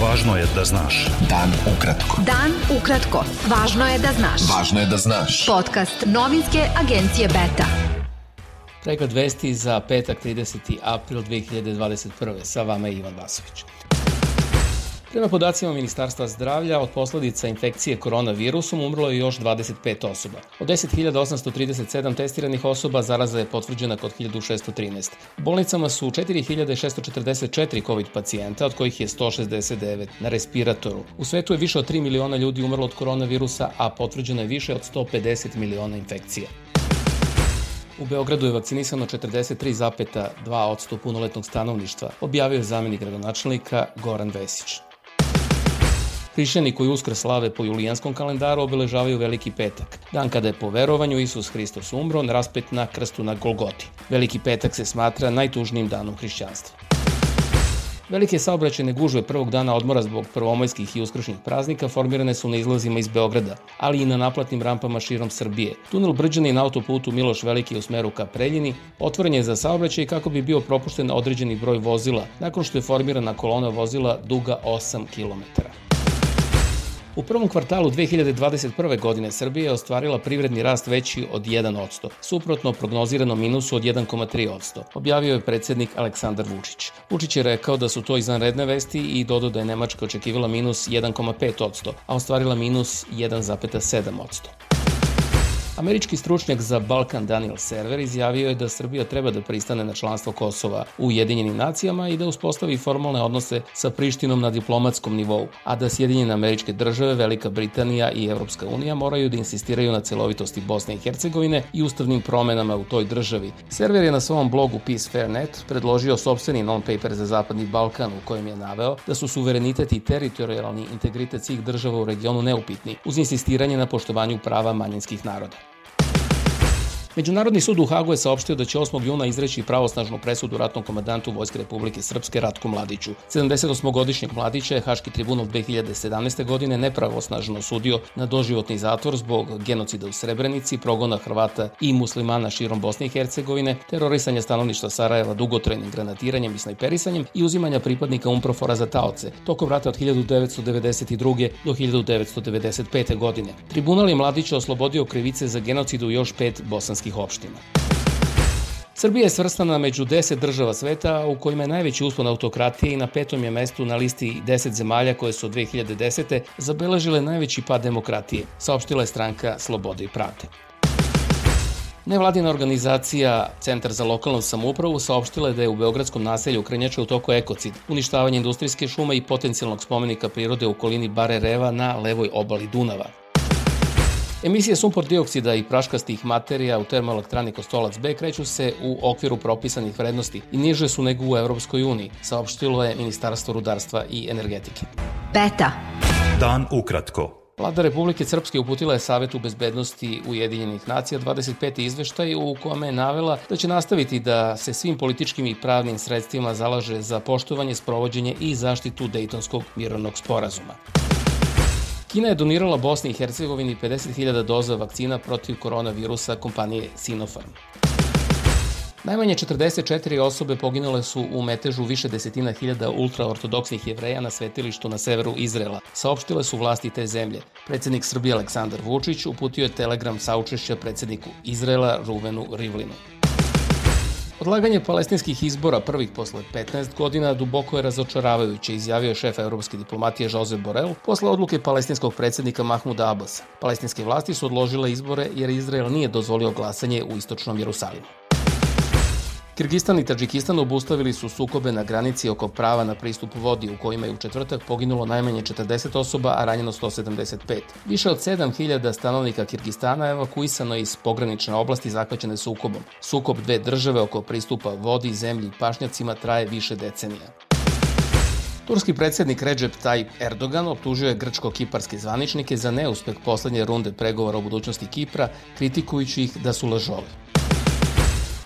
Važno je da znaš. Dan ukratko. Dan ukratko. Važno je da znaš. Važno je da znaš. Podcast novinske agencije Beta. Pregled vesti za petak 30. april 2021. Sa vama je Ivan Vasović. Prema podacima Ministarstva zdravlja, od posledica infekcije koronavirusom umrlo je još 25 osoba. Od 10.837 testiranih osoba zaraza je potvrđena kod 1613. U bolnicama su 4644 COVID pacijenta, od kojih je 169 na respiratoru. U svetu je više od 3 miliona ljudi umrlo od koronavirusa, a potvrđeno je više od 150 miliona infekcija. U Beogradu je vakcinisano 43,2% punoletnog stanovništva, objavio je zamenik gradonačelnika Goran Vesić. Hrišćani koji uskrs slave po julijanskom kalendaru obeležavaju Veliki petak, dan kada je po verovanju Isus Hristos umro, raspet na krstu na Golgoti. Veliki petak se smatra najtužnijim danom hrišćanstva. Velike saobraćene gužve prvog dana odmora zbog prvomajskih i uskršnjih praznika formirane su na izlazima iz Beograda, ali i na naplatnim rampama širom Srbije. Tunel Brđani na autoputu Miloš Veliki u smeru ka Preljini otvoren je za saobraćaj kako bi bio propušten određeni broj vozila, nakon što je formirana kolona vozila duga 8 kilometara. U prvom kvartalu 2021. godine Srbija je ostvarila privredni rast veći od 1%, suprotno prognoziranom minusu od 1,3%, objavio je predsednik Aleksandar Vučić. Vučić je rekao da su to izvanredne vesti i dodao da je Nemačka očekivala minus 1,5%, a ostvarila minus 1,7%. Američki stručnjak za Balkan Daniel Server izjavio je da Srbija treba da pristane na članstvo Kosova u Ujedinjenim nacijama i da uspostavi formalne odnose sa Prištinom na diplomatskom nivou, a da Sjedinjene američke države, Velika Britanija i Evropska unija moraju da insistiraju na celovitosti Bosne i Hercegovine i ustavnim promenama u toj državi. Server je na svom blogu Peace Fair Net predložio sobstveni non-paper za Zapadni Balkan u kojem je naveo da su suverenitet i teritorijalni integritet svih država u regionu neupitni, uz insistiranje na poštovanju prava manjinskih naroda. Međunarodni sud u Hagu je saopštio da će 8. juna izreći pravosnažnu presudu ratnom komandantu Vojske Republike Srpske Ratku Mladiću. 78-godišnjeg Mladića je Haški tribunal 2017. godine nepravosnažno osudio na doživotni zatvor zbog genocida u Srebrenici, progona Hrvata i muslimana širom Bosne i Hercegovine, terorisanja stanovništva Sarajeva dugotrajnim granatiranjem i snajperisanjem i uzimanja pripadnika Umprofora za taoce, tokom rata od 1992. do 1995. godine. Tribunal je Mladića oslobodio krivice za genocid u još pet bosanskih srpskih opština. Srbija je svrstana među 10 država sveta u kojima je najveći uspon autokratije i na petom je mestu na listi 10 zemalja koje su od 2010. zabeležile najveći pad demokratije, saopštila je stranka Slobode i pravde. Nevladina organizacija Centar za lokalnu samoupravu saopštila je da je u Beogradskom naselju Krnjača u toku ekocid, uništavanje industrijske šume i potencijalnog spomenika prirode u okolini Bare Reva na levoj obali Dunava. Emisije sumpor dioksida i praškastih materija u termoelektrani Kostolac B kreću se u okviru propisanih vrednosti i niže su nego u Evropskoj uniji, saopštilo je Ministarstvo rudarstva i energetike. Beta. Dan ukratko. Vlada Republike Srpske uputila je Savetu bezbednosti Ujedinjenih nacija 25. izveštaj u kome je navela da će nastaviti da se svim političkim i pravnim sredstvima zalaže za poštovanje, sprovođenje i zaštitu Dejtonskog mirovnog sporazuma. Kina je donirala Bosni i Hercegovini 50.000 doza vakcina protiv koronavirusa kompanije Sinopharm. Najmanje 44 osobe poginule su u metežu više desetina hiljada ultraortodoksnih jevreja na svetilištu na severu Izrela, saopštile su vlasti te zemlje. Predsednik Srbije Aleksandar Vučić uputio je telegram saučešća predsedniku Izrela Ruvenu Rivlinu. Odlaganje palestinskih izbora prvih posle 15 godina duboko je razočaravajuće, izjavio šef evropske diplomatije Josep Borel posle odluke palestinskog predsednika Mahmuda Abasa. Palestinske vlasti su odložile izbore jer Izrael nije dozvolio glasanje u istočnom Jerusalimu. Kirgistan i Tadžikistan obustavili su sukobe na granici oko prava na pristup vodi u kojima je u četvrtak poginulo najmanje 40 osoba, a ranjeno 175. Više od 7000 stanovnika Kirgistana evakuisano iz pogranične oblasti zahvaćene sukobom. Sukob dve države oko pristupa vodi, zemlji i pašnjacima traje više decenija. Turski predsednik Recep Tayyip Erdogan optužio je grčko-kiparske zvaničnike za neuspeh poslednje runde pregovora o budućnosti Kipra, kritikujući ih da su lažovi.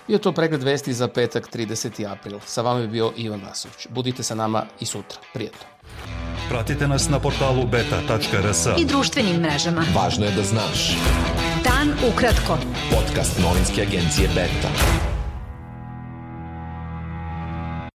Bio to pregled vesti za petak 30. april. Sa vama je bio Ivan Vasović. Budite sa nama i sutra. Prijetno. Pratite nas na portalu beta.rs i društvenim mrežama. Važno je da znaš. Dan ukratko. Podcast novinske agencije Beta.